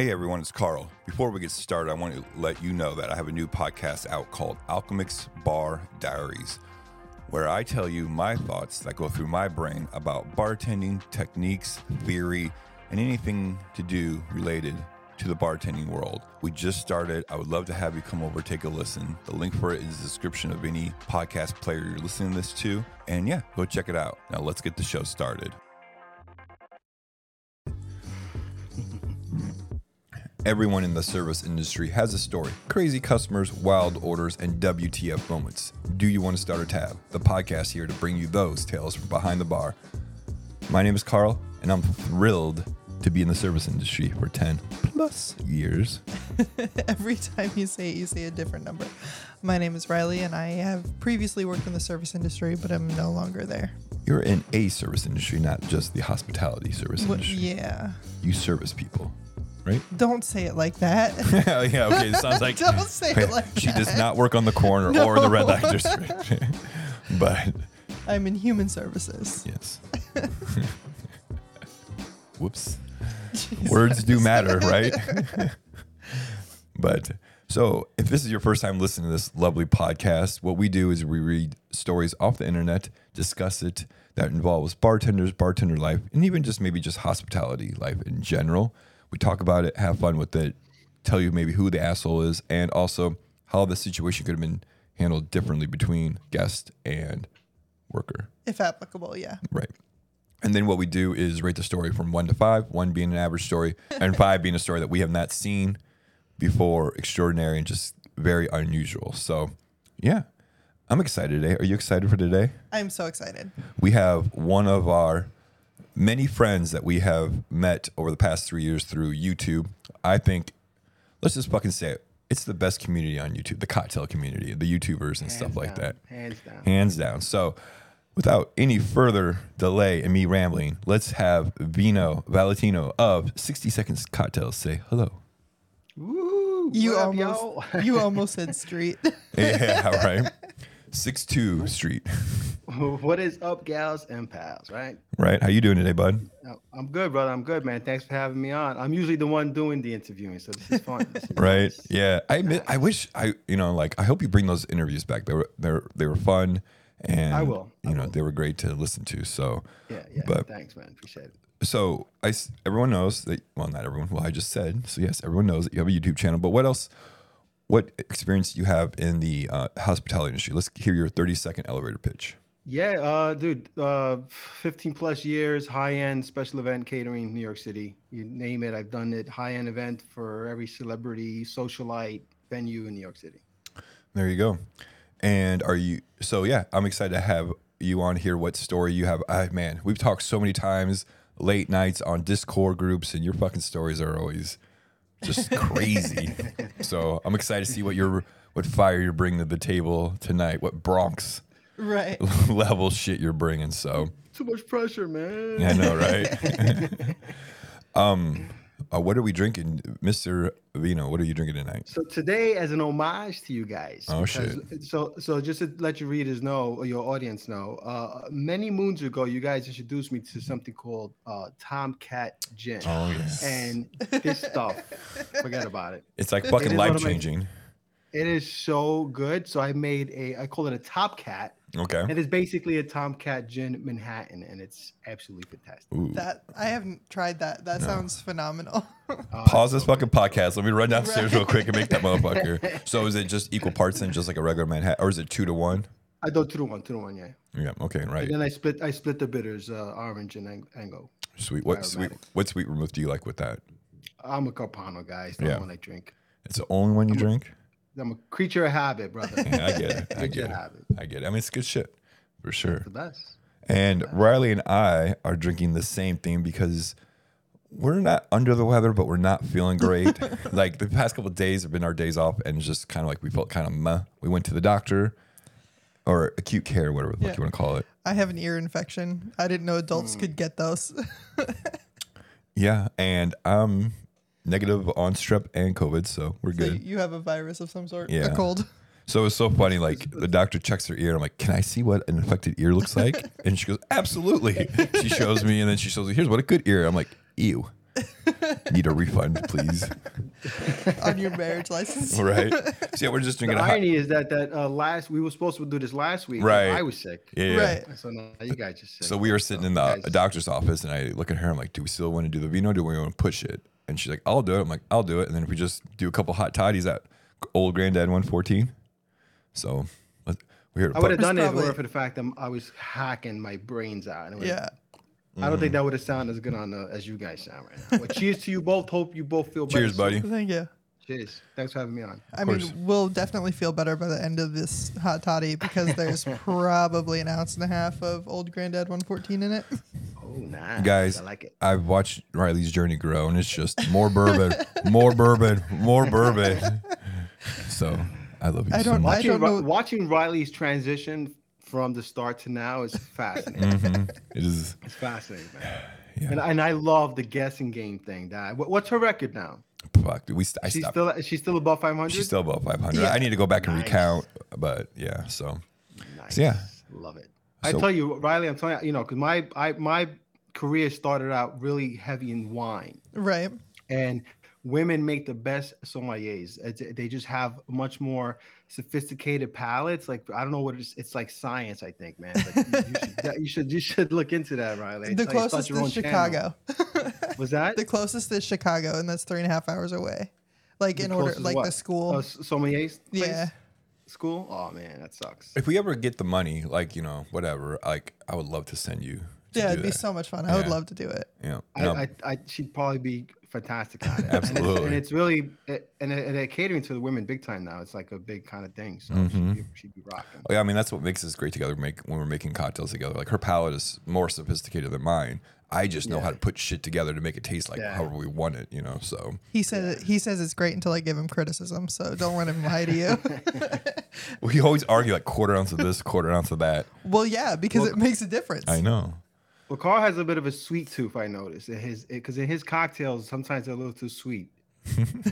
Hey everyone, it's Carl. Before we get started, I want to let you know that I have a new podcast out called Alchemix Bar Diaries, where I tell you my thoughts that go through my brain about bartending, techniques, theory, and anything to do related to the bartending world. We just started. I would love to have you come over, take a listen. The link for it is the description of any podcast player you're listening to this to. And yeah, go check it out. Now let's get the show started. Everyone in the service industry has a story crazy customers, wild orders, and WTF moments. Do you want to start a tab? The podcast here to bring you those tales from behind the bar. My name is Carl, and I'm thrilled to be in the service industry for 10 plus years. Every time you say it, you say a different number. My name is Riley, and I have previously worked in the service industry, but I'm no longer there. You're in a service industry, not just the hospitality service What- industry. yeah. You service people, right? Don't say it like that. yeah, okay. It sounds like Don't say it like she does not work on the corner or in the red light district. but I'm in human services. yes. Whoops. Words do matter, right? but so if this is your first time listening to this lovely podcast, what we do is we read stories off the internet, discuss it that involves bartenders, bartender life, and even just maybe just hospitality life in general. We talk about it, have fun with it, tell you maybe who the asshole is, and also how the situation could have been handled differently between guest and worker. If applicable, yeah. Right. And then what we do is rate the story from one to five, one being an average story, and five being a story that we have not seen before, extraordinary and just very unusual. So, yeah, I'm excited today. Are you excited for today? I'm so excited. We have one of our many friends that we have met over the past three years through YouTube. I think, let's just fucking say it. It's the best community on YouTube, the cocktail community, the YouTubers and stuff Hands like down, that Hands down. hands down. So, without any further delay and me rambling, let's have Vino Valentino of 60 Seconds Cocktails say hello. Woo, You what up, almost yo? you almost said street. Yeah, right. 62 Street. what is up, gals and pals? Right? Right. How you doing today, bud? I'm good, brother. I'm good, man. Thanks for having me on. I'm usually the one doing the interviewing, so this is fun. This is Right. nice. Yeah. I admit, I wish I, you know, like I hope you bring those interviews back. They were they were they were fun and I will. I You know, will. they were great to listen to. So, Yeah, yeah. But- Thanks, man. Appreciate it. so I everyone knows that well not everyone well I just said so yes everyone knows that you have a YouTube channel but what else what experience do you have in the uh, hospitality industry let's hear your 30 second elevator pitch Yeah, uh, dude. Uh, 15 plus years, high end special event catering, New York City. You name it, I've done it. High end event for every celebrity, socialite venue in New York City. there you go and are you so yeah I'm excited to have you on here what story you have I man we've talked so many times late nights on Discord groups and your fucking stories are always just crazy so I'm excited to see what your what fire you're bringing to the table tonight what Bronx right. level shit you're bringing so Too much pressure, man. I know, right? um, uh, what are we drinking, Mister Vino? What are you drinking tonight? So today, as an homage to you guys, Oh, because- So, so just to let your readers know or your audience know, uh, many moons ago, you guys introduced me to something called uh, Tomcat Gin, Oh yes, and this stuff, forget about it. it's like fucking is one life changing. It is so good. So I made a, I call it a Top Cat. Okay. and It is basically a Tomcat Gin Manhattan, and it's absolutely fantastic. Ooh. That I haven't tried that. That sounds phenomenal. Uh, Pause this fucking podcast. Let me run downstairs real quick and make that motherfucker. So is it just equal parts and just like a regular Manhattan, or is it two to one? I do two to one, two to one, yeah. Yeah. Okay. Right. And then I split, I split the bitters, uh, orange and ang- ango. Sweet. What sweet? What sweet vermouth do you like with that? I'm a Carpano guy. It's the Yeah. one I drink. It's the only one you drink. I'm a creature of habit, brother. Yeah, I get it. I get it. habit. I get it. I mean, it's good shit for sure. The best. And Riley and I are drinking the same thing because we're not under the weather, but we're not feeling great. like the past couple of days have been our days off, and just kind of like we felt kind of meh. We went to the doctor or acute care, whatever the fuck Yeah. you want to call it. I have an ear infection. I didn't know adults Hmm. could get those. Yeah, and I'm negative on strep and COVID, so we're So good. you have a virus of some sort. Yeah. A cold. So it was so funny. Like the doctor checks her ear, and I'm like, "Can I see what an infected ear looks like?" And she goes, "Absolutely." She shows me, and then she shows me, "Here's what a good ear." I'm like, "Ew." Need a refund, please. on your marriage license. right? So yeah, we're just The drinking a hot. irony is that that uh, last we were supposed to do this last week. but Right. I was sick. Yeah, yeah. Right. So now you guys just sick. So we were sitting in the guys- a doctor's office, and I look at her. I'm like, "Do we still want to do the vino? Do we want to push it?" And she's like, "I'll do it." I'm like, "I'll do it." And then if we just do a couple hot toddies at Old Granddad 114, so we're here to I would have put- done it if it were for the fact that I was hacking my brains out. And it was- Yeah. I don't Mm-hmm. think that would have sounded as good on the, as you guys sound right now. But cheers to you both. Hope you both feel better. Cheers, soon. buddy. Thank you. Cheers. Thanks for having me on. I course. mean, we'll definitely feel better by the end of this hot toddy because there's probably an ounce and a half of Old Granddad 114 in it. Oh, nice. Guys, I like it. I've watched Riley's journey grow, and it's just more bourbon, more bourbon, more bourbon. So I love you I don't- much. I Watching, don't know- watching Riley's transition from the start to now is fascinating. Mhm. It is. It's fascinating, man. Yeah. And, and I love the guessing game thing. That what- what's her record now? Fuck. dude, We st- I She's stopped. still is she still above 500? She's still above 500. Yeah. I need to go back and Nice. recount, but yeah. So nice. yeah. love it. I tell you, Riley, I'm telling you, you know, because my I my career started out really heavy in wine, Right. and women make the best sommeliers. It's- They just have much more sophisticated palates. Like I don't know what it's. It's like science, I think, man. But you, you, should, you should you should look into that, Riley. The It's closest your is. Chicago. Was that the closest is Chicago, and that's three and a half hours away. Like The in order, like what? the school. Oh, s- sommelier's place? yeah. School? Oh man, that sucks. if we ever get the money, like you know, whatever, like I would love to send you. Yeah, it'd be that. so much fun. I would love to do it. Yeah. I, No, I, I, she'd probably be fantastic at it. And it's- Absolutely. And it's, really, it, and, it, and they're catering to the women big time now. It's like a big kind of thing. So Mhm. she'd, be, she'd be rocking. Oh, yeah, I mean that's what makes us great together. Make when we're making cocktails together. Like her palate is more sophisticated than mine. I just know Yeah. how to put shit together to make it taste like Yeah. however we want it. You know. So He says he says it's great until I give him criticism. So don't let him lie to you. we always argue like quarter ounce of this, quarter ounce of that. well, yeah, because Well, it makes a difference. I know. Well, Carl has a bit of a sweet tooth, I noticed. In his because in his cocktails, sometimes they're a little too sweet.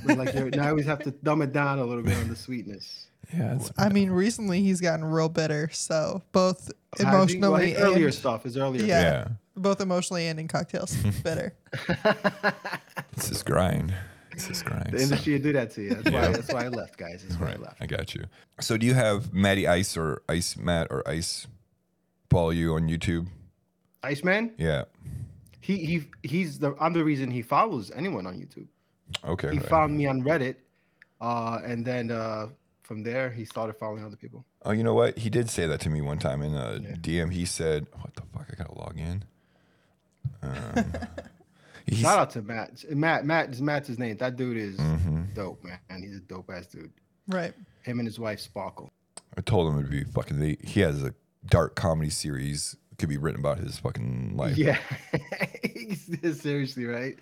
Like you're, now I always have to dumb it down a little bit on the sweetness. Yeah. It's, I mean, recently he's gotten real bitter. So both Has he? Well, emotionally his earlier and stuff is earlier. Yeah. yeah. both emotionally and in cocktails, bitter. It's this grind. It's this grind. The so- industry will do that to you. That's Yeah. why. That's why I left, guys. That's why I left. I got you. So do you have Matty Ice or Ice Matt or Ice Paul you on YouTube? Iceman. Yeah. He he he's the I'm the reason he follows anyone on YouTube. Okay. He right. found me on Reddit, uh, and then uh, from there he started following other people. Oh, you know what? He did say that to me one time in a Yeah. DM. He said, "What the fuck? I gotta log in." Um, Shout out to Matt. Matt Matt is Matt's his name. That dude is Mhm. dope, man. And he's a dope ass dude. Right. Him and his wife Sparkle. I told him it'd be fucking. They, he has a dark comedy series. Could be written about his fucking life. Yeah, seriously, right?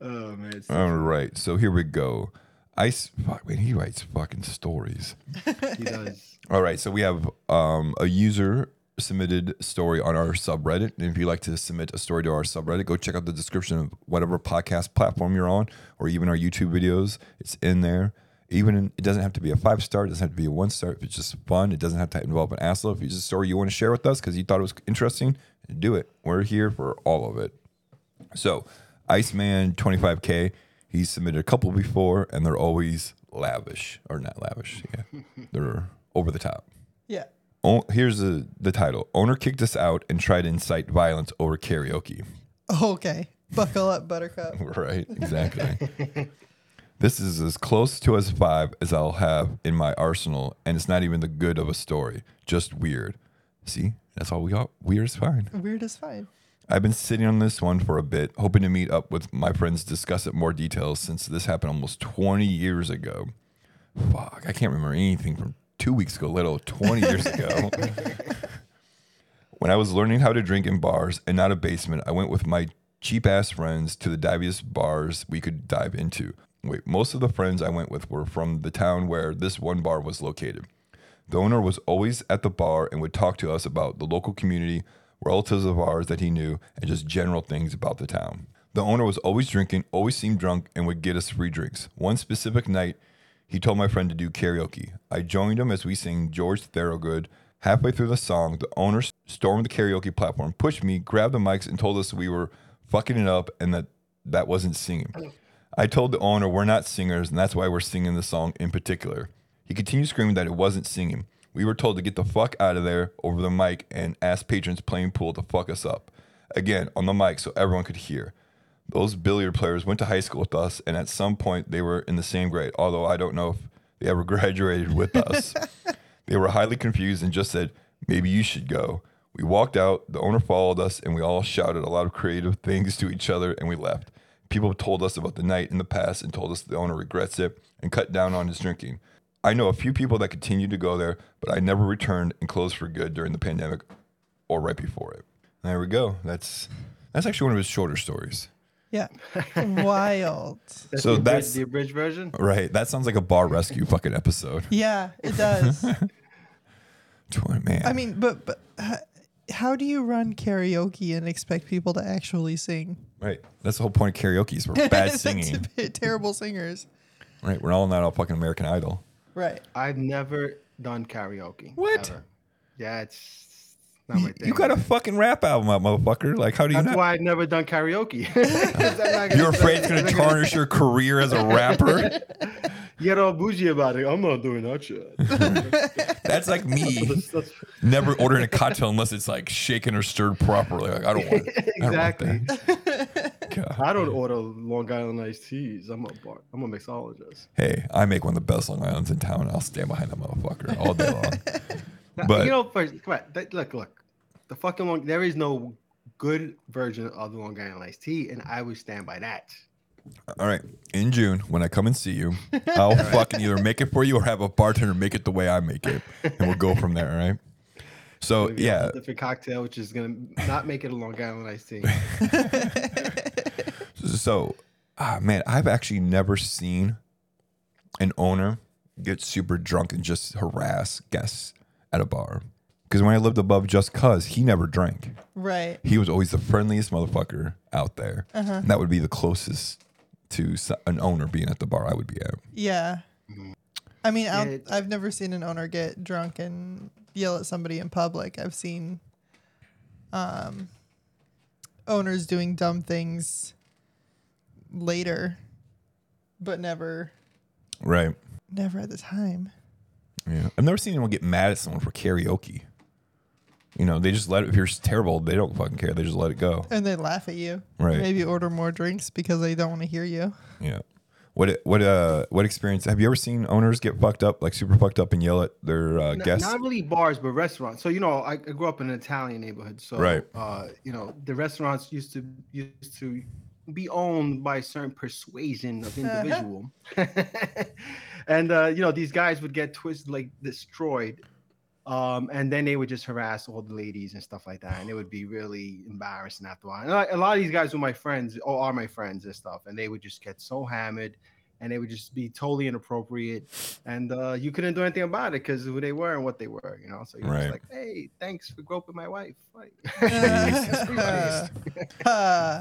Oh man, All right. So here we go. Ice. Fuck, man. He writes fucking stories. he does. All right, so we have um, a user submitted story on our subreddit. And if you'd like to submit a story to our subreddit, go check out the description of whatever podcast platform you're on, or even our YouTube videos. It's in there. Even in, it doesn't have to be a five star. It doesn't have to be a one star. If it's just fun, it doesn't have to involve an asshole. If it's a story you want to share with us because you thought it was interesting, do it. We're here for all of it. So, Iceman 25K, he submitted a couple before, and they're always lavish or not lavish. Yeah, they're over the top. Yeah. Oh, here's the, the title Owner kicked us out and tried to incite violence over karaoke. Okay. Buckle up, Buttercup. Right, exactly. this is as close to as five as I'll have in my arsenal, and it's not even the good of a story, just weird. See, that's all we got. Weird is fine. Weird is fine. I've been sitting on this one for a bit, hoping to meet up with my friends, discuss it more details since this happened almost 20 years ago. Fuck, I can't remember anything from two weeks ago, let alone 20 years ago. when I was learning how to drink in bars and not a basement, I went with my cheap ass friends to the diviest bars we could dive into. Wait, most of the friends I went with were from the town where this one bar was located. The owner was always at the bar and would talk to us about the local community, relatives of ours that he knew, and just general things about the town. The owner was always drinking, always seemed drunk, and would get us free drinks. One specific night, he told my friend to do karaoke. I joined him as we sang George Thorogood. Halfway through the song, the owner stormed the karaoke platform, pushed me, grabbed the mics, and told us we were fucking it up and that that wasn't singing. I told the owner we're not singers, and that's why we're singing the song in particular. He continued screaming that it wasn't singing. We were told to get the fuck out of there over the mic and ask patrons playing pool to fuck us up. Again, on the mic so everyone could hear. Those billiard players went to high school with us, and at some point they were in the same grade, although I don't know if they ever graduated with us. they were highly confused and just said, maybe you should go. We walked out, the owner followed us, and we all shouted a lot of creative things to each other, and we left. People have told us about the night in the past and told us the owner regrets it and cut down on his drinking. I know a few people that continued to go there, but I never returned and closed for good during the pandemic or right before it. There we go. That's that's actually one of his shorter stories. Yeah. Wild. That's So the, that's- the abridged version. Right. That sounds like a bar rescue fucking episode. Yeah, it does. Man. I mean, but but h- how do you run karaoke and expect people to actually sing? Right. That's the whole point of karaoke is we're bad That's singing. terrible singers. Right. We're all not all fucking American Idol. Right. I've never done karaoke. What? ever. Yeah, it's not my thing. you got a fucking rap album out, motherfucker. Like, how do you That's not? why I've never done karaoke. 'Cause I'm not gonna- You're afraid it's going to tarnish your career as a rapper? You get all bougie about it. I'm not doing that shit. That's like me never ordering a cocktail unless it's like shaken or stirred properly. Like, I don't want I don't want exactly. that. I don't order Long Island iced teas. I'm a bar. I'm a mixologist. Hey, I make one of the best Long Islands in town. I'll stand behind that motherfucker all day long. Now, But- you know, first, come on. that- Look, look. The fucking long. There is no good version of the Long Island iced tea, and I would stand by that. All right. In June, when I come and see you, I'll fucking either make it for you or have a bartender make it the way I make it. And we'll go from there, all right? So, Maybe yeah. a different cocktail, which is gonna not make it a Long Island iced tea. So, ah, man, I've actually never seen an owner get super drunk and just harass guests at a bar. Because when I lived above Just Cuz, he never drank. Right. He was always the friendliest motherfucker out there. And that would be the closest to an owner being at the bar I would be at. Yeah. I mean, I'll, Yeah, it- I've never seen an owner get drunk and yell at somebody in public. I've seen um, owners doing dumb things later, but never, Right. never at the time. Yeah. I've never seen anyone get mad at someone for karaoke. You know, they just let it, if you're terrible, they don't fucking care. They just let it go. And they laugh at you. Right. Maybe order more drinks because they don't want to hear you. Yeah. What what uh what experience have you ever seen owners get fucked up like super fucked up and yell at their uh, N- guests? Not really bars, but restaurants. So you know, I, I grew up in an Italian neighborhood. So Right. uh, you know, the restaurants used to used to be owned by a certain persuasion of individual. and uh, you know, these guys would get twisted like destroyed. Um, and then they would just harass all the ladies and stuff like that, and it would be really embarrassing after a while. And a lot of these guys were my friends, or are my friends and stuff, and they would just get so hammered, and they would just be totally inappropriate, and uh, you couldn't do anything about it because who they were and what they were, you know. So you're Right. just like, hey, thanks for groping my wife, like,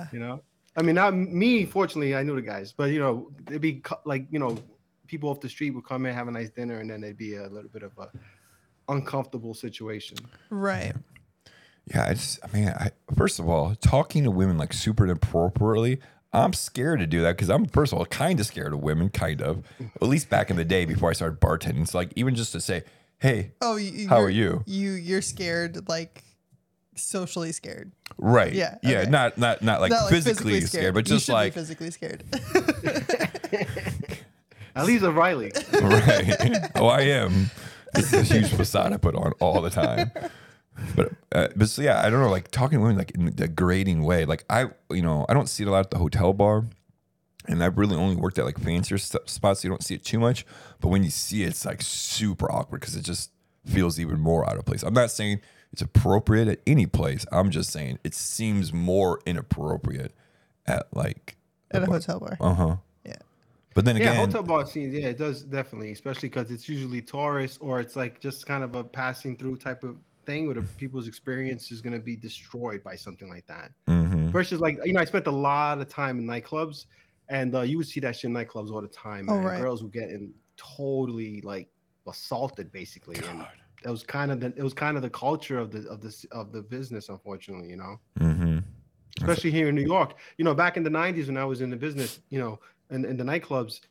you know. I mean, not me. Fortunately, I knew the guys, but you know, it'd be like you know, people off the street would come in, have a nice dinner, and then it'd be a little bit of a uncomfortable situation. right. Yeah, I just I mean, I first of all, talking to women like super inappropriately, I'm scared to do that because I'm first of all kind of scared of women, kind of. At least back in the day before I started bartending. So like even just to say, hey, Oh, How are you're- you? You you're scared, like socially scared. right, Yeah, yeah, okay. not not not like, Not, like, physically, scared, but You just be like physically scared. At least a Riley. right. oh, I am. This huge facade I put on all the time. But uh, but so yeah, I don't know, like talking to women like in a degrading way. Like I, you know, I don't see it a lot at the hotel bar, and I've really only worked at like fancier st- spots, so you don't see it too much. But when you see it, it's like super awkward because it just feels even more out of place. I'm not saying it's appropriate at any place. I'm just saying it seems more inappropriate at like At a hotel bar. uh huh. Yeah. But then Yeah, hotel bar scenes. Yeah, it does definitely, especially because it's usually tourists or it's like just kind of a passing through type of thing where the people's experience is going to be destroyed by something like that. mhm. Versus like you know, I spent a lot of time in nightclubs, and uh, you would see that shit in nightclubs all the time. Oh, right. Girls were getting totally like assaulted, basically, and God. it was kind of the it was kind of the culture of the of this of the business, unfortunately. You know. Mm-hmm. especially here in New York. You know, back in the '90s when I was in the business, you know, in, in the nightclubs,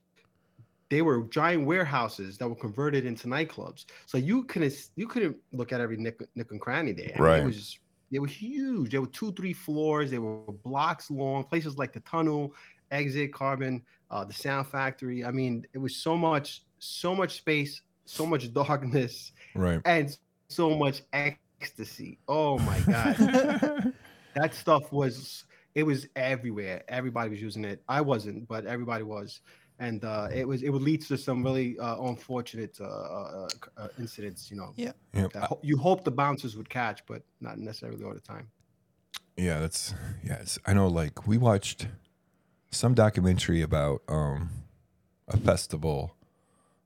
they were giant warehouses that were converted into nightclubs. So you couldn't you couldn't look at every nick, nick and cranny there. I mean, Right. It was they were huge. They were two, three floors. They were blocks long. Places like the Tunnel, Exit, Carbon, uh, the Sound Factory. I mean, it was so much, so much space, so much darkness, Right. and so much ecstasy. Oh my god, that stuff was it was everywhere. Everybody was using it. I wasn't, but everybody was. And uh, it was it would lead to some really uh, unfortunate uh, uh, uh, incidents, you know. Yeah. Yeah. Ho- you hope the bouncers would catch, but not necessarily all the time. Yeah, that's yeah. It's, I know. Like we watched some documentary about um a festival,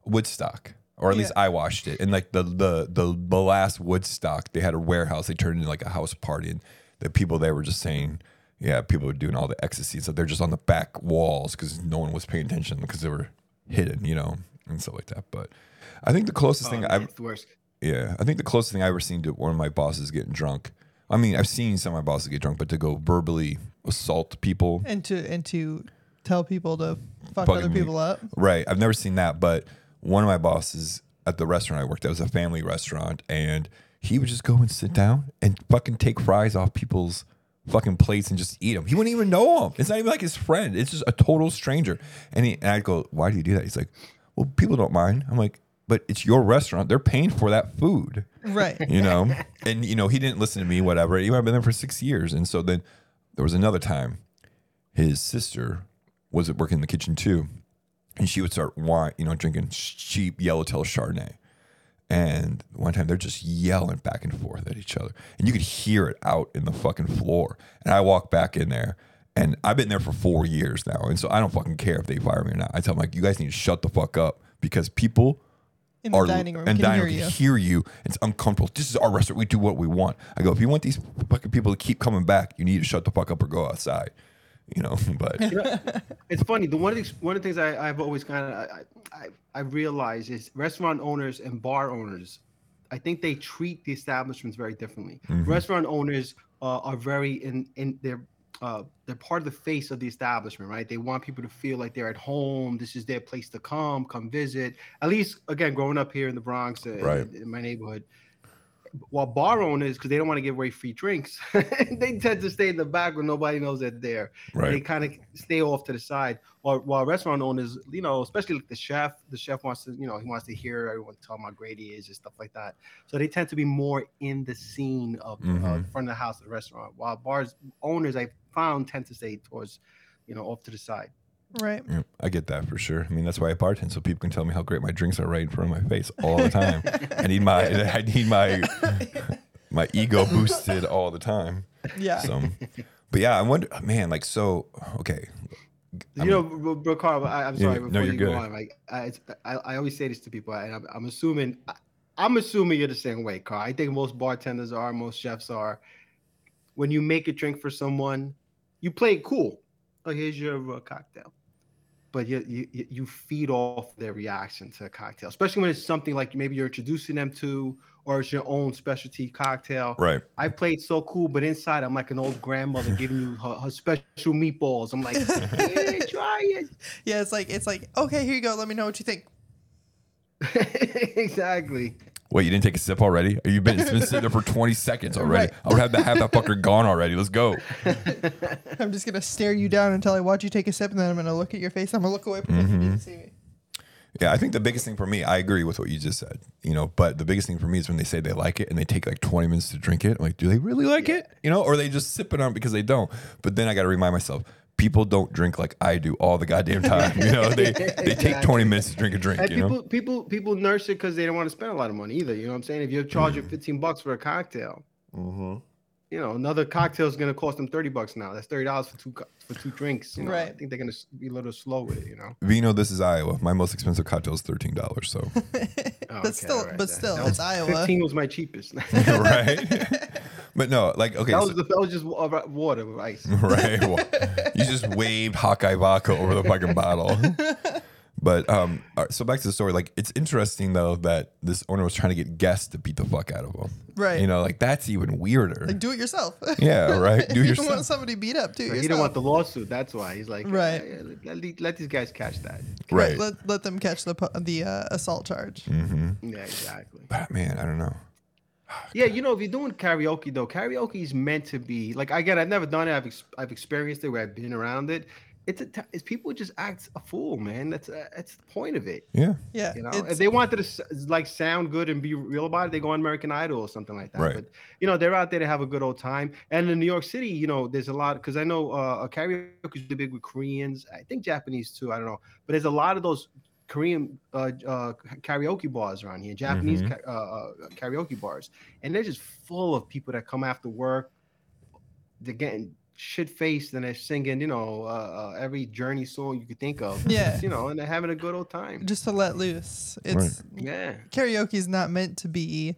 Woodstock, or at least I watched it. And like the the the, the last Woodstock, they had a warehouse. They turned into like a house party, and the people there were just saying, yeah, people were doing all the ecstasy. So they're just on the back walls because no one was paying attention because they were hidden, you know, and stuff like that. But I think the closest thing Oh, I've it's the worst. yeah, I think the closest thing I ever seen to one of my bosses getting drunk. I mean, I've seen some of my bosses get drunk, but to go verbally assault people, and to and to tell people to fuck other me. people up. right? I've never seen that, but one of my bosses at the restaurant I worked at was a family restaurant, and he would just go and sit down and fucking take fries off people's fucking plates and just eat them. He wouldn't even know him. It's not even like his friend. It's just a total stranger. And, he, and I'd go, "Why do you do that?" He's like, "Well, people don't mind." I'm like, "But it's your restaurant. They're paying for that food." Right. you know and you know he didn't listen to me whatever know, i've been there for six years and so then there was another time his sister was at work in the kitchen too and she would start wine you know drinking cheap yellowtail chardonnay and one time they're just yelling back and forth at each other and you could hear it out in the fucking floor and i walk back in there and i've been there for four years now and so i don't fucking care if they fire me or not i tell them like you guys need to shut the fuck up because people In the our dining room and can dining hear room you. hear you. It's uncomfortable. This is our restaurant. We do what we want. I go, if you want these fucking people to keep coming back, you need to shut the fuck up or go outside. You know, but It's funny. The one of the, one of the things I, I've always kind of I, I I realize is restaurant owners and bar owners. I think they treat the establishments very differently. Restaurant owners uh, are very in in they're uh, they're part of the face of the establishment, right? They want people to feel like they're at home. This is their place to come, come visit. At least, again, growing up here in the Bronx, uh, Right. in, in my neighborhood, while bar owners, because they don't want to give away free drinks, they tend to stay in the back where nobody knows they're there. They kind of stay off to the side. Or while restaurant owners, you know, especially like the chef, the chef wants to, you know, he wants to hear everyone tell him how great he is and stuff like that. So they tend to be more in the scene of uh, Mhm. front of the house of the restaurant. While bars owners, I found, tend to stay towards, you know, off to the side. Right. Yeah, I get that for sure. I mean, that's why I bartend so people can tell me how great my drinks are right in front of my face all the time. I need my, I need my, my ego boosted all the time. Yeah. So, but yeah, I wonder, man, like, so okay, you know, bro, bro Carl, I, I'm Yeah, sorry. no, Before you're you go on, like I, I, I always say this to people, and I'm, I'm assuming, I, I'm assuming you're the same way, Carl. I think most bartenders are, most chefs are. When you make a drink for someone, you play it cool. Oh, here's your uh, cocktail, but you, you you- feed off their reaction to a cocktail, especially when it's something like maybe you're introducing them to, or it's your own specialty cocktail. right, I played so cool, but inside I'm like an old grandmother giving you her, her special meatballs. I'm like, hey, try it. Yeah. It's like it's like okay, here you go. Let me know what you think. exactly. Wait, you didn't take a sip already? You've been it's been sitting there for 20 seconds already. Right. I would have to have that fucker gone already. Let's go. I'm just gonna stare you down until I watch you take a sip, and then I'm gonna look at your face. I'm gonna look away pretend you Mm-hmm. didn't see me. Yeah, I think the biggest thing for me, I agree with what you just said. You know, but the biggest thing for me is when they say they like it and they take like 20 minutes to drink it. I'm like, do they really like it? You know, or they just sip it on because they don't. But then I got to remind myself, people don't drink like I do all the goddamn time. You know, they they take 20 minutes to drink a drink. And You know, people, people, people nurse it because they don't want to spend a lot of money either. You know what I'm saying? If you're charging mm. 15 bucks for a cocktail, mm-hmm. you know another cocktail is going to cost them 30 bucks now. That's 30 dollars for two for two drinks. You know, I think they're going to be a little slow with it. You know. Vino, this is Iowa. My most expensive cocktail is $13. So, Oh, But okay, still- all right, but still, that was- it's Iowa. 15 was my cheapest. that right. but no, like, okay. was so- the, that was just wa- uh, water with ice. right? Well, you just waved Hawkeye vodka over the fucking bottle. But um, so back to the story. Like, it's interesting though that this owner was trying to get guests to beat the fuck out of him. Right. You know, like that's even weirder. Like, do it yourself. yeah. Right. Do you yourself. want somebody beat up, do it He yourself. didn't want the lawsuit. That's why he's like, Right. "Yeah, yeah, let, let- let these guys catch that. Right. Let, let them catch the the uh, assault charge. hmm Yeah, exactly. But man, I don't know. Yeah, you know, if you're doing karaoke though, karaoke is meant to be like again. I've never done it. I've ex- I've experienced it where I've been around it. It's a t- it's people just act a fool, man. That's uh, that's the point of it. Yeah. Yeah. You know, if they wanted to like sound good and be real about it, they go on American Idol or something like that. Right. But you know, they're out there to have a good old time. And in New York City, you know, there's a lot because I know uh, karaoke is really big with Koreans. I think Japanese too. I don't know, but there's a lot of those Korean uh, uh, karaoke bars around here, Japanese Mhm. ca- uh, uh, karaoke bars, and they're just full of people that come after work. They're getting shit faced and they're singing, you know, uh, uh, every Journey song you could think of. Yeah. you know, and they're having a good old time. just to let loose. It's Yeah. karaoke is not meant to be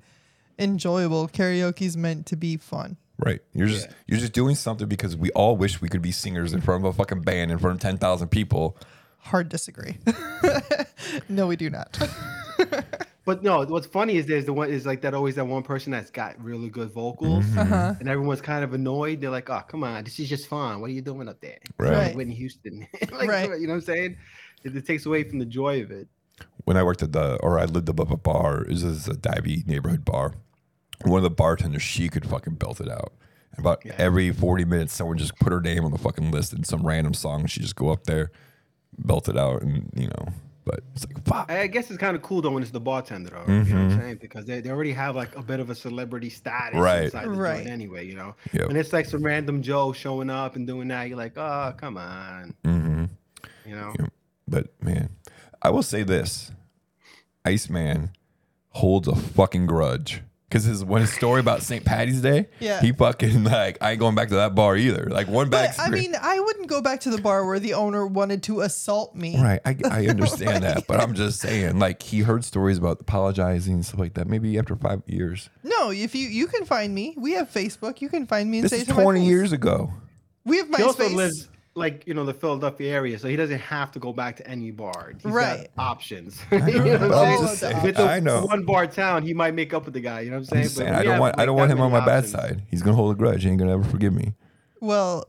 enjoyable. Karaoke is meant to be fun. Right. You're just Yeah. you're just doing something because we all wish we could be singers in front of a fucking band in front of ten thousand people. Hard disagree. no, we do not. But no, what's funny is there's the one is like that always that one person that's got really good vocals, Mm-hmm. Uh-huh. and everyone's kind of annoyed. They're like, "Oh, come on, this is just fun. What are you doing up there?" Right. Right. Whitney Houston, like, Right. You know what I'm saying? It, it takes away from the joy of it. When I worked at the or I lived above a bar, this is a divey neighborhood bar. One of the bartenders, she could fucking belt it out. About Yeah. every forty minutes, someone just put her name on the fucking list and some random song. She just go up there, belt it out, and you know. But it's like fuck. I I guess it's kind of cool though when it's the bartender, though. You know what. I'm saying? Because they, they already have like a bit of a celebrity status Right. inside the Right. anyway. You know, Yep. when it's like some random Joe showing up and doing that, you're like, "Oh, come on," hmm you know. Yeah. But man, I will say this: Iceman holds a fucking grudge because his when his story about St. Patty's Day, Yeah. he fucking like I ain't going back to that bar either. Like one bad But I mean, I wouldn't go back to the bar where the owner wanted to assault me. Right, I, I understand that, but I'm just saying, like he heard stories about apologizing and stuff like that. Maybe after five years, No, if you you can find me, we have Facebook. You can find me and this say is it to my 20 years ago. We have He also MySpace. lives like you know the Philadelphia area, so he doesn't have to go back to any bar. He's Right. got options. know, you know but what I'm I'm saying? saying- If it's know. one bar town, he might make up with the guy. You know what I'm I'm saying? But saying, I don't have, want I don't want him on many my bad side. He's gonna hold a grudge. He ain't gonna ever forgive me. Well,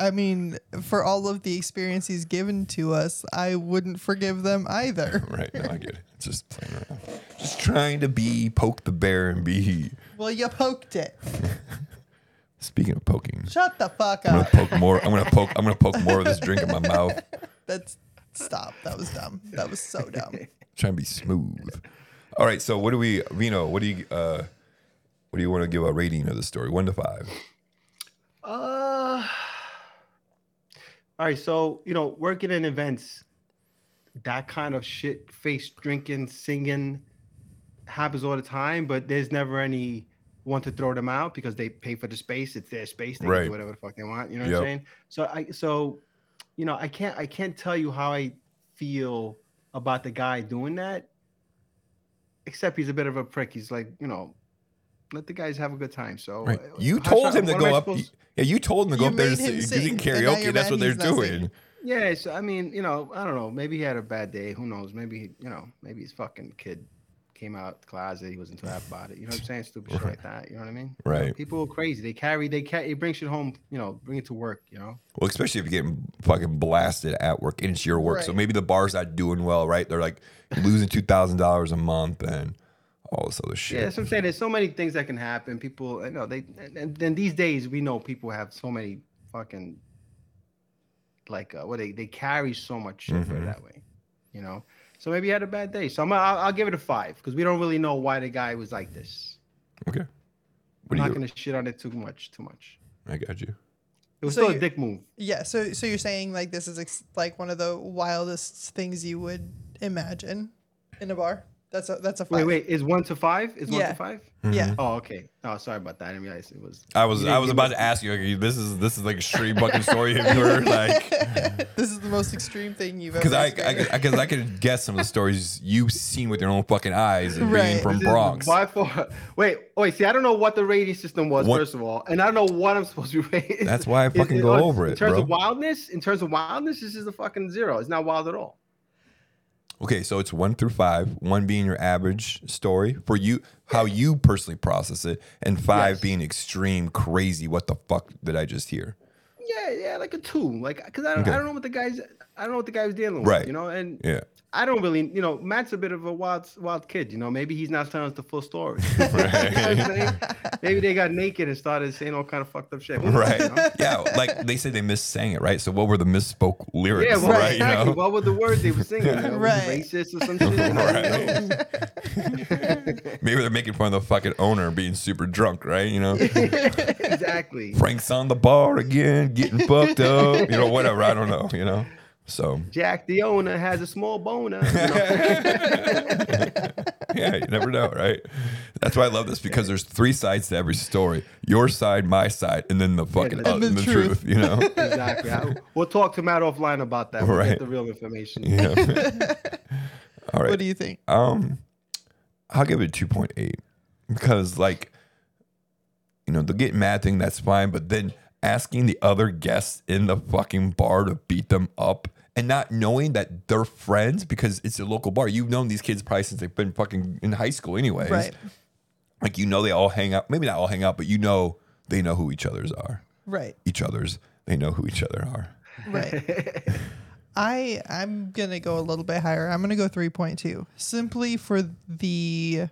I mean, for all of the experience he's given to us, I wouldn't forgive them either. Right? No, I get it. It's just playing around, just trying to be poke the bear and be. Well, you poked it. Speaking of poking, Shut the fuck up. I'm gonna poke more. I'm gonna poke. I'm gonna poke more of this drink in my mouth. That's stop. That was dumb. That was so dumb. Trying to be smooth. All right. So what do we, Vino? What do you, uh, what do you want to give a rating of the story? One to five. Uh, all right. So you know, working in events, that kind of shit, face drinking, singing, happens all the time. But there's never any one to throw them out because they pay for the space. It's their space. They can do whatever the fuck they want. You know Yep. what I'm saying? So I, so, you know, I can't, I can't tell you how I feel about the guy doing that. Except he's a bit of a prick. He's like, you know, let the guys have a good time. So Right. uh, You how told should him to what am I go up. supposed- Yeah, you told him to go You up there to made sing, sing, sing and karaoke. you're That's what they're doing. singing. Yeah, so I mean, you know, I don't know. Maybe he had a bad day. Who knows? Maybe you know, maybe his fucking kid came out the closet. He wasn't too happy about it. You know what I'm saying? Stupid shit like that. You know what I mean? You know, Right. people are crazy. They carry. They carry. They bring shit home. You know, bring it to work. You know. Well, especially if you're getting fucking blasted at work and it's your work. So maybe the bar's not doing well, right? They're like losing two thousand dollars a month and all this other shit. Yeah, that's what I'm saying. There's so many things that can happen. People, you know, they and then these days we know people have so many fucking like uh, what they they carry so much shit Mhm. that way, you know. So maybe he had a bad day. So I'm I'll, I'll give it a five because we don't really know why the guy was like this. Okay. I'm not gonna shit on it too much, too much. I got you. It was So still a dick move. Yeah. So so you're saying like this is ex- like one of the wildest things you would imagine in a bar? That's a that's a five. Wait, wait, is one to five? Is one Yeah. to five? Mm-hmm. Yeah. Oh, okay. Oh, sorry about that. I didn't realize it was. I was I was about us- to ask you. Like, this is this is like a extreme fucking story if you were like this is the most extreme thing you've ever. because I experienced. because I, could guess some of the stories you've seen with your own fucking eyes and being Right. from This is Bronx. By far. Wait, wait. See, I don't know what the rating system was What- first of all, and I don't know what I'm supposed to rate. That's why I fucking is- go on- over it. In terms bro. of wildness, in terms of wildness, this is a fucking zero. It's not wild at all. Okay, so it's one through five. One being your average story for you, how you personally process it, and five Yes. being extreme, crazy. What the fuck did I just hear? Yeah, yeah, like a two, like because I don't, Okay. I don't know what the guys, I don't know what the guy was dealing with, Right. you know, and Yeah, I don't really, you know, Matt's a bit of a wild, wild kid, you know. Maybe he's not telling us the full story. You know what I'm saying? Maybe they got naked and started saying all kind of fucked up shit. Right. you know? Yeah, like they said they missang it, right? So what were the misspoke lyrics? Yeah, well, right? exactly. You know? What were the words they were singing? You know, Right. Racist or some shit. Right. Maybe they're making fun of the fucking owner being super drunk, right? You know, exactly. Frank's on the bar again, getting fucked up. You know, whatever. I don't know. You know, so Jack the owner has a small boner. you know? yeah, you never know, right? That's why I love this because there's three sides to every story: your side, my side, and then the fucking And uh, the the truth. truth. You know. exactly. I- we'll talk to Matt offline about that. We'll Right. get the real information. Yeah. All right. What do you think? Um, I'll give it two point eight because, like, you know, the get mad thing that's fine, but then asking the other guests in the fucking bar to beat them up and not knowing that they're friends because it's a local bar. You've known these kids probably since they've been fucking in high school, anyways. Right. Like you know, they all hang out. Maybe not all hang out, but you know they know who each other's are. Right. Each other's. They know who each other are. Right. I I'm gonna go a little bit higher. I'm gonna go 3.2 simply for the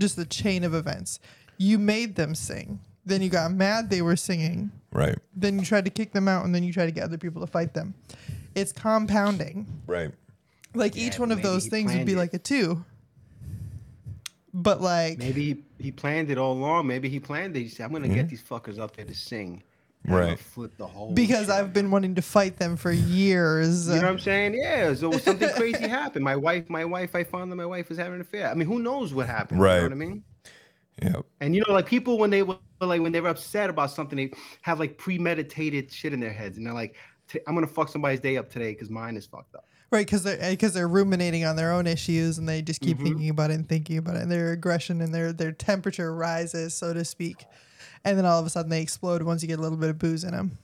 just the chain of events. You made them sing. Then you got mad they were singing. Right. Then you tried to kick them out, and then you tried to get other people to fight them. It's compounding. Right. Like Yeah, each one of those things would be it. like a two. But like, Maybe he, he planned it all along. Maybe he planned it. He said, "I'm gonna get these fuckers up there to sing." and I'm gonna Right. Flip the whole. because shit I've been wanting to fight them for years. You know what I'm saying? Yeah. So something crazy happened. My wife, my wife, I found that my wife was having an affair. I mean, who knows what happened? Right. You know what I mean? Yeah. And you know, like people when they were like when they were upset about something, they have like premeditated shit in their heads, and they're like, "T- "I'm gonna fuck somebody's day up today because mine is fucked up." Right, because they're because they're ruminating on their own issues and they just keep Mhm. thinking about it and thinking about it, and their aggression and their their temperature rises, so to speak, and then all of a sudden they explode once you get a little bit of booze in them.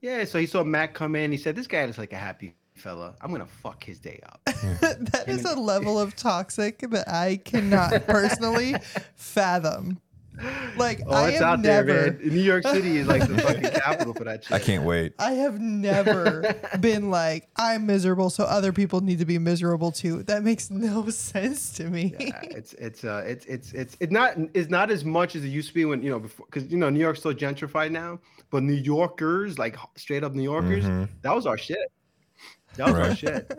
Yeah. So he saw Matt come in. He said, "This guy looks like a happy fella. I'm gonna fuck his day up." that is a level of toxic that I cannot personally fathom. Like Oh, I it's have out never, there, man. New York City is like the fucking capital for that shit. I can't wait. I have never been like I'm miserable, so other people need to be miserable too. That makes no sense to me. Yeah, it's it's uh it's it's it's it's not it's not as much as it used to be when you know before because you know New York's so gentrified now, but New Yorkers like straight up New Yorkers, Mhm. that was our shit. That was our Right. shit.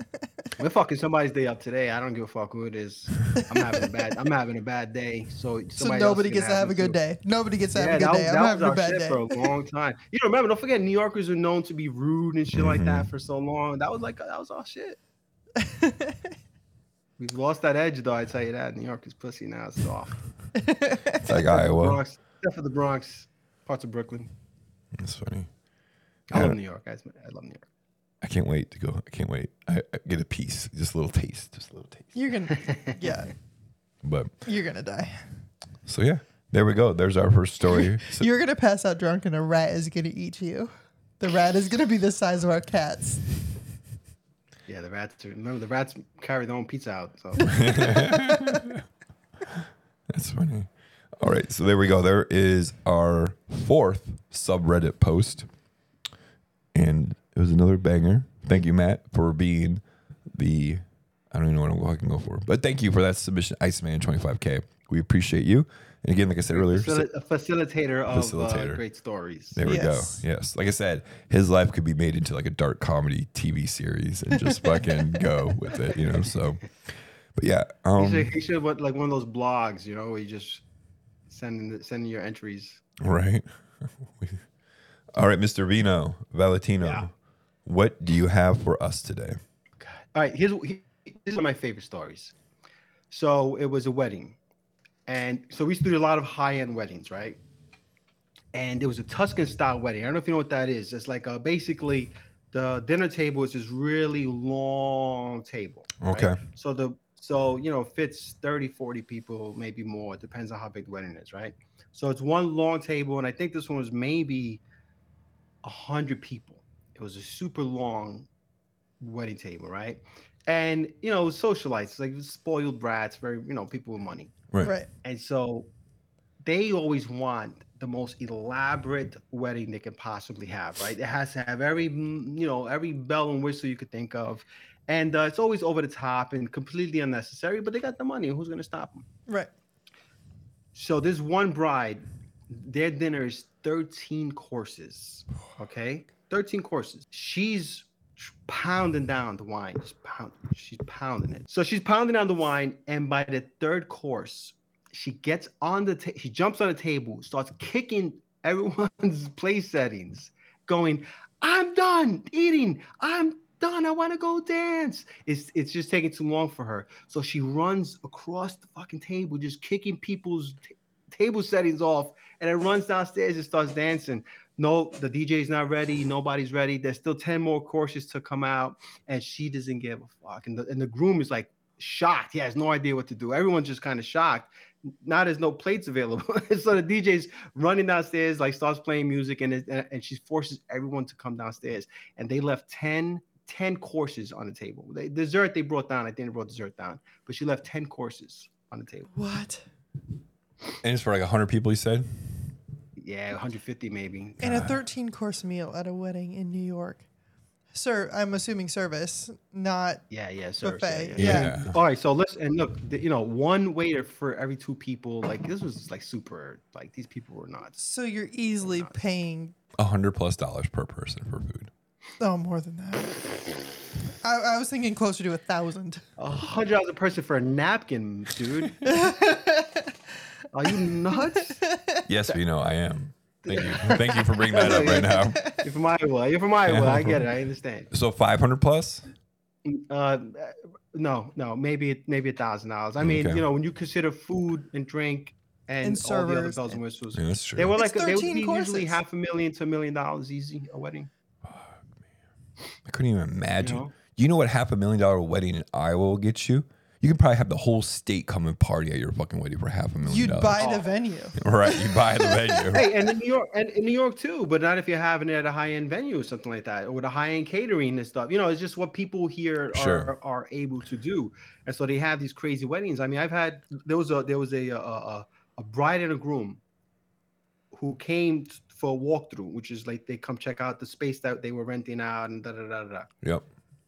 We're fucking somebody's day up today. I don't give a fuck who it is. I'm having a bad I'm having a bad day. So So nobody gets to have a good too. day. Nobody gets to Yeah, have a good that, day. was- I'm having a bad day. for a long time. You know, remember, don't forget, New Yorkers are known to be rude and shit like that mm-hmm. for so long. That was like that was all shit. We've lost that edge, though. I tell you that. New York is pussy now. It's soft. It's like Iowa. Bronx, except for the Bronx, parts of Brooklyn. That's funny. I Yeah. love New York, guys. I love New York. I can't wait to go. I can't wait. I, I get a piece, just a little taste, just a little taste. You're gonna, yeah, But you're gonna die. so yeah, there we go. There's our first story. So, You're gonna pass out drunk, and a rat is gonna eat you. The rat is gonna be the size of our cats. Yeah, the rats. Are, remember, the rats carry their own pizza out. So that's funny. All right, so there we go. There is our fourth subreddit post, and it was another banger. Thank you, Matt, for being the. I don't even know what I'm- I can go for, but thank you for that submission, Iceman 25k. We appreciate you. And again, like I said earlier, Facili- a facilitator of Facilitator. Uh, great stories. There we Yes. go. Yes. Like I said, his life could be made into like a dark comedy TV series and just fucking go with it, you know. So but yeah, He um should, he should have like one of those blogs, you know, where you just send in, send your entries. right. All right, Mr. Vino, Valentino. Yeah. What do you have for us today? All right, here's he, these are my favorite stories. So it was a wedding, and so we used to do a lot of high end weddings, right? And it was a Tuscan style wedding. I don't know if you know what that is. It's like uh, basically the dinner table is this really long table. right? Okay. So the so you know fits 30, 40 people, maybe more. It depends on how big the wedding is, right? So it's one long table, and I think this one was maybe a hundred people. It was a super long wedding table, right? And you know, socialites, like spoiled brats, very you know, people with money. Right. Right. And so they always want the most elaborate wedding they can possibly have, right? It has to have every, mm, you know, every bell and whistle you could think of. And uh, it's always over the top and completely unnecessary, but they got the money. Who's going to stop them? Right. So this one bride, their dinner is 13 courses. Okay. 13 courses. She's pounding down the wine. She's, pound, she's pounding it. So she's pounding down the wine. And by the third course, she gets on the ta- she jumps on the table, starts kicking everyone's place settings, going, I'm done eating. I'm done. I want to go dance. It's it's just taking too long for her. So she runs across the fucking table, just kicking people's t- table settings off, and then runs downstairs and starts dancing. No, the DJ's not ready. Nobody's ready. There's still 10 more courses to come out, and she doesn't give a fuck. And the, and the groom is like shocked. He has no idea what to do. Everyone's just kind of shocked. Now there's no plates available. so the DJ's running downstairs, like starts playing music, and, it, and she forces everyone to come downstairs. And they left 10 10 courses on the table. They, dessert they brought down. I think they brought dessert down, but she left 10 courses on the table. What? And it's for like 100 people, you said? Yeah, 150 maybe. And a 13 course meal at a wedding in New York. Sir, I'm assuming service, not Yeah, yeah, sir. Buffet, yeah, Yeah. Yeah. All right, so let's and look, the- you know, one waiter for every two people. Like this was like super. Like these people were not. so you're easily paying a 100 plus dollars per person for food. oh more than that. I, I was thinking closer to a thousand. A hundred dollars a person for a napkin, dude. Are you nuts? Yes, we know I am. Thank you. Thank you for bringing that up right now. You're from Iowa. You're from Iowa. I get it. I understand. So 500 plus? Uh, no, no, maybe maybe a thousand dollars. I mean, Okay. you know, when you consider food and drink and, And all the other servers bells and and- whistles, Yeah, that's true. they were It's like they would 13 be usually half a million to a million dollars easy a wedding. I couldn't even imagine. know? You know what half a million dollar wedding in Iowa will get you? You could probably have the whole state come and party at your fucking wedding for half a million You'd dollars. buy the Oh. venue. Right, you buy the venue. hey, and in New York, and in New York too, but not if you're having it at a high end venue or something like that, or with a high end catering and stuff. You know, it's just what people here are, Sure. are able to do, and so they have these crazy weddings. I mean, I've had there was a there was a a, a, a bride and a groom who came for a walkthrough, which is like they come check out the space that they were renting out and da da da da. da. Yep.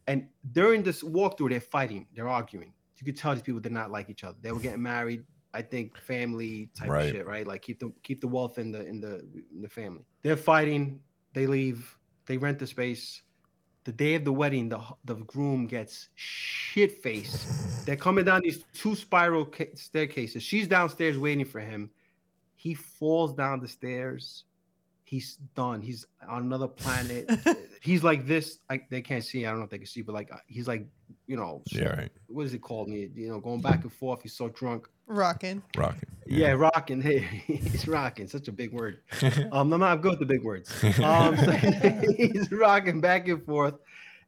And during this walkthrough, they're fighting, they're arguing. You could tell these people did not like each other. They were getting married. I think family type Right. shit, right? Like keep the keep the wealth in the in the in the family. They're fighting. They leave. They rent the space. The day of the wedding, the the groom gets shit faced. They're coming down these two spiral ca- staircases. She's downstairs waiting for him. He falls down the stairs. He's done. He's on another planet. he's like this. I, they can't see. I don't know if they can see, but like uh, he's like, you know, Yeah, right. what is it called? Me, you know, going back and forth. He's so drunk. Rocking. Rocking. Yeah, rocking. Hey, he's rocking. Such a big word. Um, I'm not good with the big words. Um, so he's rocking back and forth,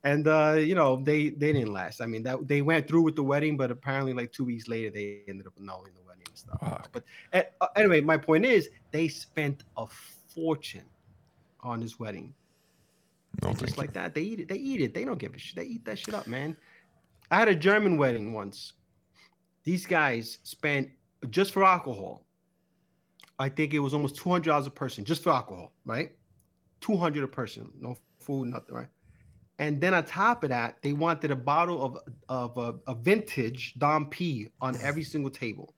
and uh, you know, they they didn't last. I mean, that they went through with the wedding, but apparently, like two weeks later, they ended up annulling the wedding and stuff. Fuck. But uh, anyway, my point is, they spent a fortune on this wedding. No, just you. like that, they eat it. They eat it. They don't give a shit. They eat that shit up, man. I had a German wedding once. These guys spent just for alcohol. I think it was almost two hundred dollars a person just for alcohol, right? Two hundred a person, no food, nothing, right? And then on top of that, they wanted a bottle of of a, a vintage Dom P on every single table.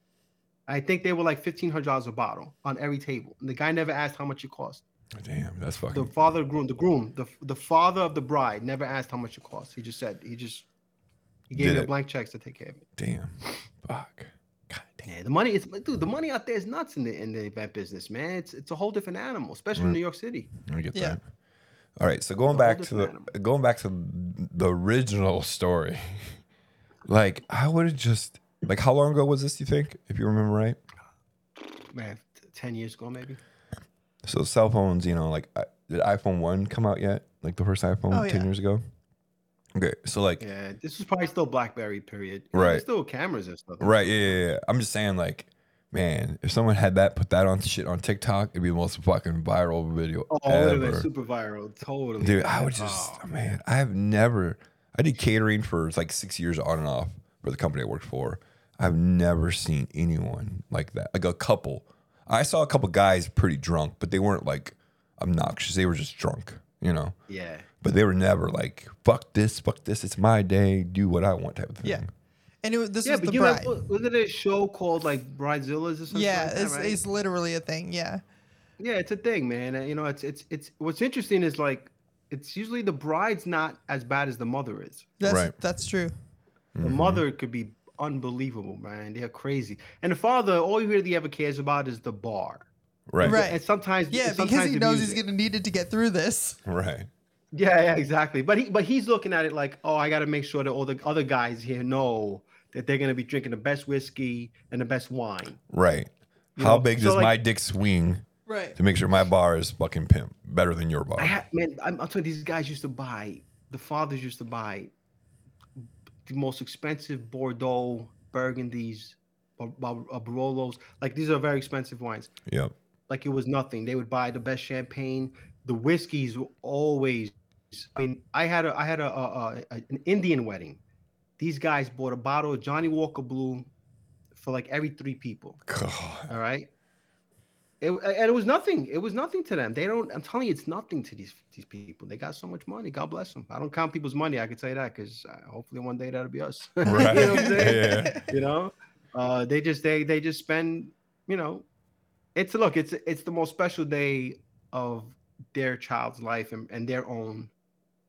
I think they were like fifteen hundred dollars a bottle on every table. And the guy never asked how much it cost Damn, that's fucking. the father groom the groom the, the father of the bride never asked how much it cost he just said he just he gave Did me blank checks to take care of it Damn. Fuck. God damn. yeah the money is dude the money out there is nuts in the in the event business man it's it's a whole different animal especially in mm. new york city I get Yeah. that. All right, so going It's a whole back to the different going back to the original story, like I would have just like how long ago was this? You think, if you remember right? man t- 10 years ago maybe So cell phones, you know, like I- did iPhone one come out yet? Like the first iPhone Oh, ten yeah. years ago. Okay, so like yeah this was probably still blackberry period Right. There's still cameras and stuff right, yeah, yeah, yeah. I'm just saying, like, man, if someone had that, put that on shit on TikTok, it'd be the most fucking viral video oh it ever. super viral totally Dude, I would just, Oh, man, I have never I did catering for like six years on and off for the company I worked for. I've never seen anyone like that. Like a couple. I saw a couple guys pretty drunk, but they weren't like obnoxious. They were just drunk, you know. Yeah. But they were never like, fuck this, fuck this, it's my day, do what I want type of thing. Yeah. And it, wa- this Yeah, was the you bride. wa- wasn't it a show called like Bridezillas or something? yeah, like that, it's, right? it's literally a thing. Yeah. Yeah, it's a thing, man. You know, it's it's it's what's interesting is like it's usually the bride's not as bad as the mother is. That's Right. that's true. Mm-hmm. The mother could be unbelievable, man. They're crazy. And the father, all you hear, he really ever cares about is the bar. Right. Right. And sometimes Yeah, sometimes because he the knows he's gonna need it to get through this. Right. Yeah, yeah, exactly. But he but he's looking at it like, oh, I got to make sure that all the other guys here know that they're gonna be drinking the best whiskey and the best wine. Right. You How know, big so, does like- my dick swing Right. to make sure my bar is fucking pimp better than your bar? I had, man, I'm, I'm telling you, these guys used to buy. The fathers used to buy the most expensive Bordeaux, Burgundies, Bar- Bar- uh, Barolos. Like these are very expensive wines. Yep. Like it was nothing. They would buy the best champagne. The whiskeys were always. I mean, I had a I had a, a, a an Indian wedding. These guys bought a bottle of Johnnie Walker Blue for like every three people. God. All right. It, and it was nothing. It was nothing to them. They don't. I'm telling you, it's nothing to these these people. They got so much money. God bless them. I don't count people's money. I can tell you that because uh, hopefully one day that'll be us. you know Right. what I'm? Yeah. You know, uh, they just they they just spend. You know, it's look. It's it's the most special day of their child's life and, and their own,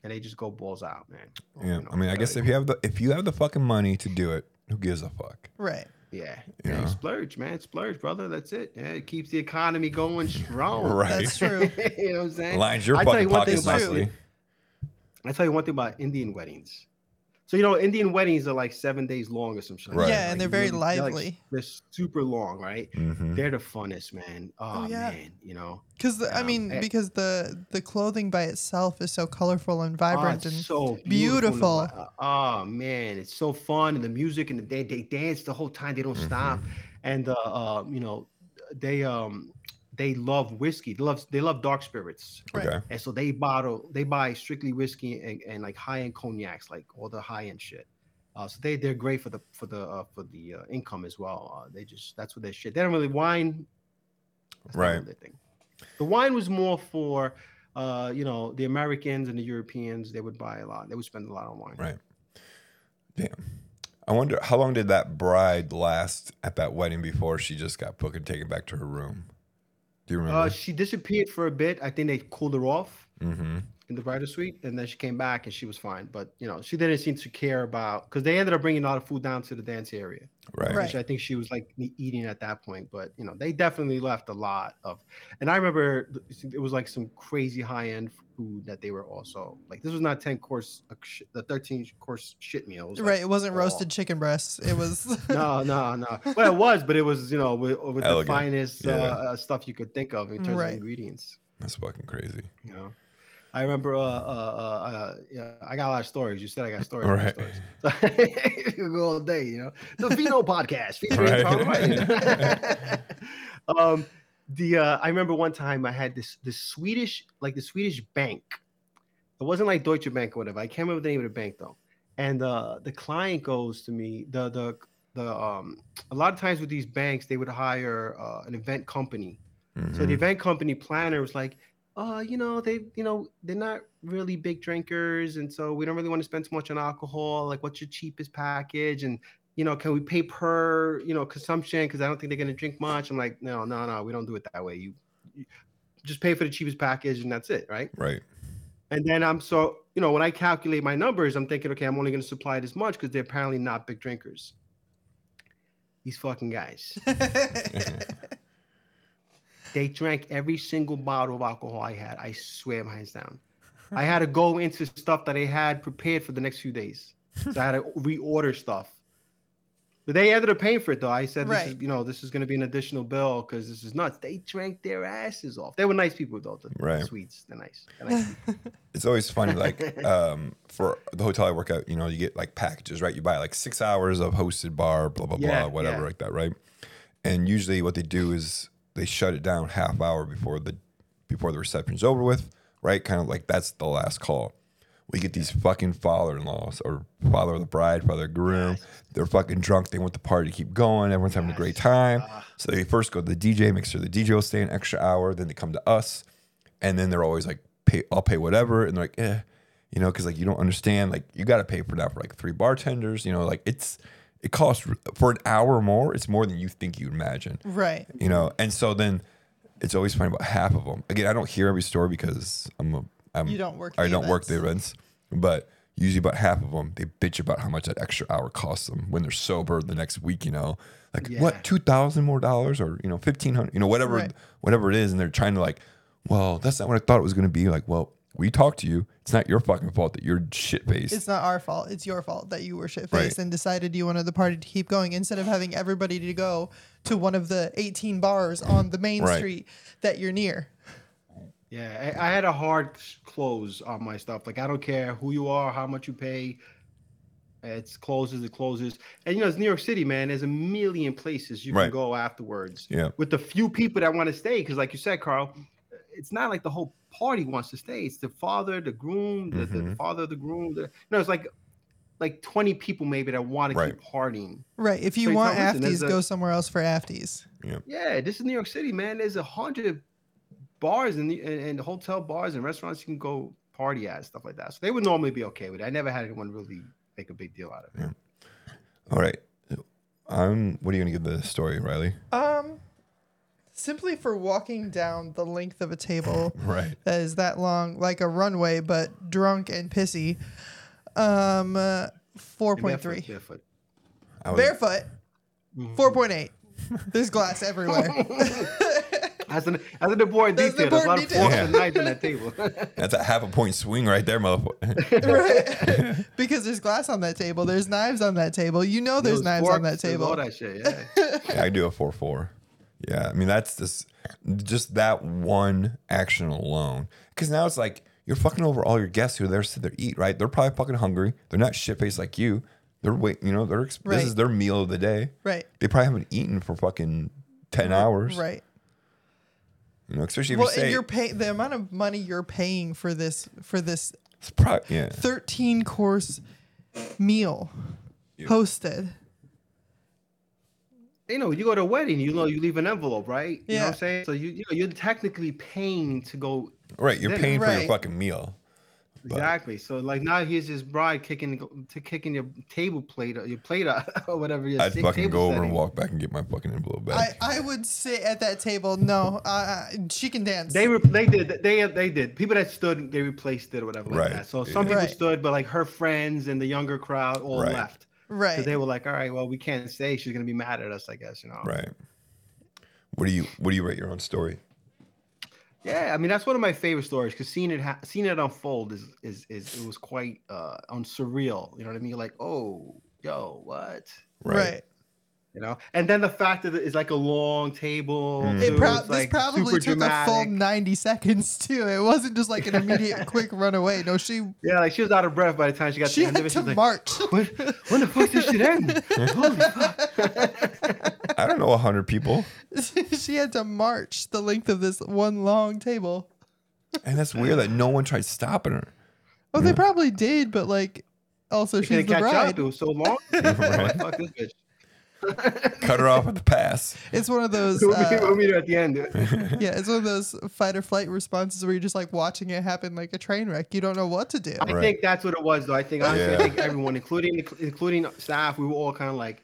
and they just go balls out, man. Yeah. You know, I mean, I guess if you have the if you have the fucking money to do it, who gives a fuck? Right. Yeah, You yeah, splurge, man, splurge, brother. That's it. Yeah, it keeps the economy going strong. Right. That's true. you know what I'm saying? Lines your I tell you fucking one thing about- I tell you one thing about Indian weddings. So you know, Indian weddings are like seven days long or some shit. Right. Yeah, and they're very really- they're, like, lively. They're super long, right? hmm They're the funnest, man. Oh, Oh, yeah. man, you know. Because I Um, mean, eh. because the the clothing by itself is so colorful and Oh, vibrant it's and so beautiful. and the- Oh man, it's so fun and the music and they they dance the whole time. They don't Mm-hmm. stop, and uh, uh, you know, they um they love whiskey. They love they love dark spirits. Right. Okay. And so they bottle, they buy strictly whiskey and, and like high end cognacs, like all the high end shit. Uh, so they they're great for the for the uh, for the uh, income as well. Uh, they just that's what their shit. They don't really wine. that's Right. really their thing. The wine was more for, uh, you know, the Americans and the Europeans. They would buy a lot. They would spend a lot on wine. Right. Damn. I wonder how long did that bride last at that wedding before she just got booked and taken back to her room? Do you remember? Uh, she disappeared for a bit. I think they cooled her off mm-hmm. In the bridal suite, and then she came back and she was fine. But you know, she didn't seem to care about because they ended up bringing a lot of food down to the dance area. Right. Right. which I think she was like eating at that point. But you know, they definitely left a lot of. And I remember it was like some crazy high end food that they were also like. This was not ten course, uh, the thirteen course shit meal. It like, right. It wasn't raw. roasted chicken breasts. It was No, no, no. Well, it was, but it was you know with, with the finest Yeah. uh, uh, stuff you could think of in terms Right. of ingredients. That's fucking crazy. You know. I remember, uh, uh, uh, uh, yeah, I got a lot of stories. You said I got stories. Got Right. stories. So, could go all day, you know. The Vino podcast featuring Right. Um, the uh, I remember one time I had this this Swedish like the Swedish bank. It wasn't like Deutsche Bank or whatever. I can't remember the name of the bank though. And uh, the client goes to me. The the the um a lot of times with these banks they would hire uh, an event company so Mhm. the event company planner was like, uh, you know, they, you know, they're not really big drinkers, and so we don't really want to spend too much on alcohol. Like, what's your cheapest package? And you know, can we pay per, you know, consumption? Because I don't think they're gonna drink much. I'm like, no, no, no, we don't do it that way. You, you just pay for the cheapest package, and that's it, right? right. And then I'm so, you know, when I calculate my numbers, I'm thinking, okay, I'm only gonna supply this much because they're apparently not big drinkers. These fucking guys. They drank every single bottle of alcohol I had. I swear, my hands down. I had to go into stuff that I had prepared for the next few days. So I had to reorder stuff. But they ended up paying for it though. I said, this is, Right. you know, this is going to be an additional bill because this is nuts. They drank their asses off. They were nice people though. The, the Right. Swedes, they're nice. They're nice. It's always funny, like um, for the hotel I work at, you know, you get like packages, right? You buy like six hours of hosted bar, blah blah Yeah, blah, whatever, yeah. like that, right? And usually, what they do is they shut it down half hour before the before the reception's over with, right? Kind of like that's the last call. we get these fucking father-in-laws or father of the bride, father of the groom. They're fucking drunk. They want the party to keep going. Everyone's having a great time. So they first go to the DJ, make sure the DJ will stay an extra hour. Then they come to us, and then they're always like, "Pay, I'll pay whatever." And they're like, "Eh," you know, because like you don't understand. Like you got to pay for that for like three bartenders. You know, like it's it costs for an hour more. It's more than you think you imagine Right. you know and so then it's always funny about half of them again i don't hear every story because i'm a I'm, You don't work i don't work the events. events but usually about half of them they bitch about how much that extra hour costs them when they're sober the next week you know like Yeah. what 2000 more dollars or you know 1500 you know whatever Right. whatever it is and they're trying to like well that's not what i thought it was going to be like well we talked to you it's not your fucking fault that you're shit faced It's not our fault. It's your fault that you were shit faced Right. and decided you wanted the party to keep going instead of having everybody to go to one of the 18 bars on the main Right. street that you're near. Yeah, I, I had a hard close on my stuff. Like I don't care who you are, how much you pay. It's closes, it closes. And you know, it's New York City, man. There's a million places you Right. can go afterwards. Yeah. With the few people that want to stay, because like you said, Carl, it's not like the whole party wants to stay. It's the father, the groom, the, the Mhm. father of the groom. The, no, it's like like 20 people maybe that want to keep partying. Right. If you So want tell- listen, afties, a- go somewhere else for afties. Yeah, yeah. this is New York City, man. There's a hundred bars and, and, and hotel bars and restaurants you can go party at, stuff like that. So they would normally be okay with it. I never had anyone really make a big deal out of it. all right um what are you going to give the story riley Um, simply for walking down the length of a table right that is that long, like a runway, but drunk and pissy. Um, uh, four point Barefoot, barefoot. I was- Barefoot. Four point eight. There's glass everywhere. That's an that's an important That's an detail. There's a lot important of forks Yeah. and knives on that table. That's a half a point swing right there, motherfucker. right. because there's glass on that table. There's knives on that table. You know there's Those knives on forks, that there's All table. that shit. Yeah. yeah, I do a four four. Yeah, I mean that's just just that one action alone. Because now it's like you're fucking over all your guests who are there to sit there eat. Right? They're probably fucking hungry. They're not shit faced like you. They're wait. You know, they're this is their meal of the day. Right. They probably haven't eaten for fucking ten hours. Right. You know, especially if Well, you say and you're paying the amount of money you're paying for this for this it's probably yeah. 13 course meal Yeah. hosted. You know, you go to a wedding, you know, you leave an envelope, right? You know what Yeah. I'm saying? So you, you know, you're technically paying to go Right, you're Then- paying for your fucking meal. But- Exactly. So like now here's his bride kicking to kicking your table plate or your plate out or whatever. Your I'd fucking table go over setting. and walk back and get my fucking envelope back. I would sit at that table. No, uh, she can dance. They re- they did they they did people that stood they replaced it or whatever like Right, that. So some yeah. people Right. stood, but like her friends and the younger crowd all Right. left right. because they were like, all right, well we can't say She's gonna be mad at us, I guess. You know. right. What do you what do you rate your own story? Yeah, I mean that's one of my favorite stories because seeing it ha- seeing it unfold is is is it was quite uh on surreal. You know what I mean? Like, oh, yo, what? right. You know, and then the fact that it's like a long table. Mm. It too, prob- this like, probably super took a full 90 seconds too. It wasn't just like an immediate quick runaway. No, she Yeah, like she was out of breath by the time she got she to the end of it. She to was like, march. when, when the fuck did she end? Holy fuck. I don't know hundred people. she had to march the length of this one long table. And that's weird that no one tried stopping her. Oh, they probably did, but like also She she's couldn't the catch bride. up. It was so long. Right. fuck this bitch. Cut her off at the pass. It's one of those We'll meet, uh, we'll meet her at the end. yeah, it's one of those fight or flight responses where you're just like watching it happen like a train wreck. You don't know what to do. I Right. think that's what it was, though. I think honestly, Yeah. I think everyone, including including staff, we were all kind of like,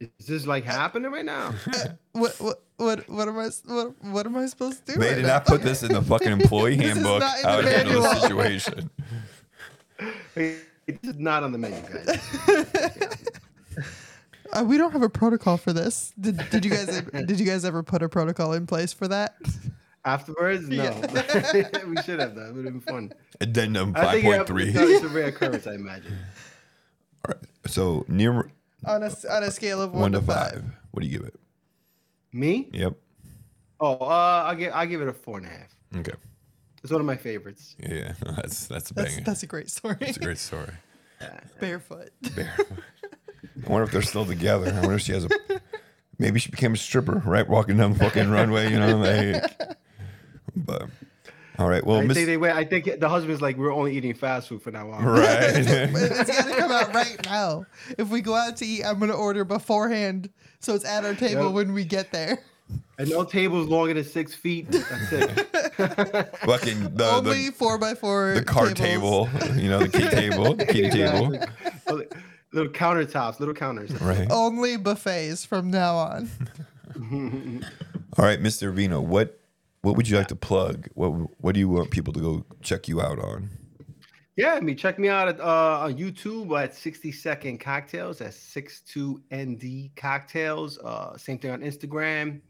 "Is this like happening right now?" What what what what am I what what am I supposed to do? They right did now? not put this in the fucking employee This is handbook not in the how to handle the situation. It's not on the menu, guys. Uh, we don't have a protocol for this. Did, did you guys did you guys ever put a protocol in place for that? Afterwards, no. Yeah. we should have that. It would have been fun. Addendum I five think you point have- three. it's a- It's rare occurrence, I imagine. All right. So near on a on a scale of one, one to to five. five. What do you give it? Me? Yep. Oh, uh, I give I give it a four and a half. Okay. It's one of my favorites. Yeah, that's that's a That's banger. that's a great story. That's a great story. Barefoot. Barefoot. I wonder if they're still together. I wonder if she has a. Maybe she became a stripper, right? Walking down the fucking runway, you know. Like, but all right. right. Well, I Miss- think they went. I think the husband's like, we're only eating fast food for now on. But right. it's got to come out right now. If we go out to eat, I'm going to order beforehand so it's at our table Yep. when we get there. And no tables longer than six feet. That's it. Fucking the Only the, four by four. the card tables. table, you know, the key table, the key table. Exactly. little countertops, little counters. Right. Only buffets from now on. All right, Mr. Vino, what what would you like to plug? What what do you want people to go check you out on? Yeah, I mean, check me out at, uh, on YouTube at 60 Second Cocktails. That's 62ND Cocktails. Uh, same thing on Instagram.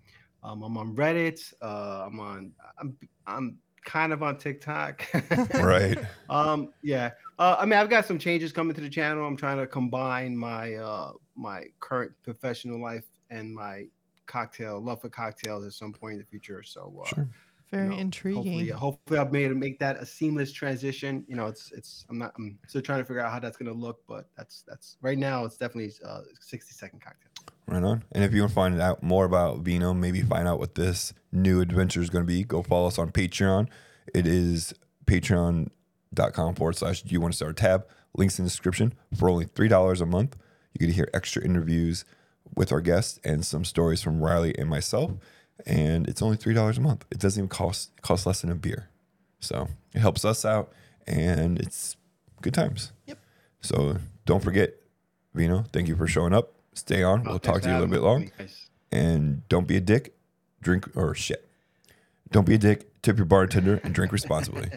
Um, I'm on Reddit. Uh, I'm on. I'm I'm kind of on TikTok. Right. Um, yeah. Uh, I mean, I've got some changes coming to the channel. I'm trying to combine my uh my current professional life and my cocktail love for cocktails at some point in the future. So uh, Sure. Very you know, intriguing. Hopefully, hopefully, I've made to make that a seamless transition. You know, it's it's I'm not I'm still trying to figure out how that's gonna look, but that's that's right now it's definitely uh 60 second cocktail. Right on. And if you want to find out more about Vino, maybe find out what this new adventure is going to be, go follow us on Patreon. It is patreon.com forward slash do you want to start a tab. Links in the description. For only $3 a month, you get to hear extra interviews with our guests and some stories from Riley and myself. And it's only $3 a month. It doesn't even cost cost less than a beer. So it helps us out and it's good times. Yep. So don't forget, Vino, thank you for showing up. Stay on. We'll Oh, talk to you a little bit long. And don't be a dick. Drink or shit. Don't be a dick. Tip your bartender and drink responsibly.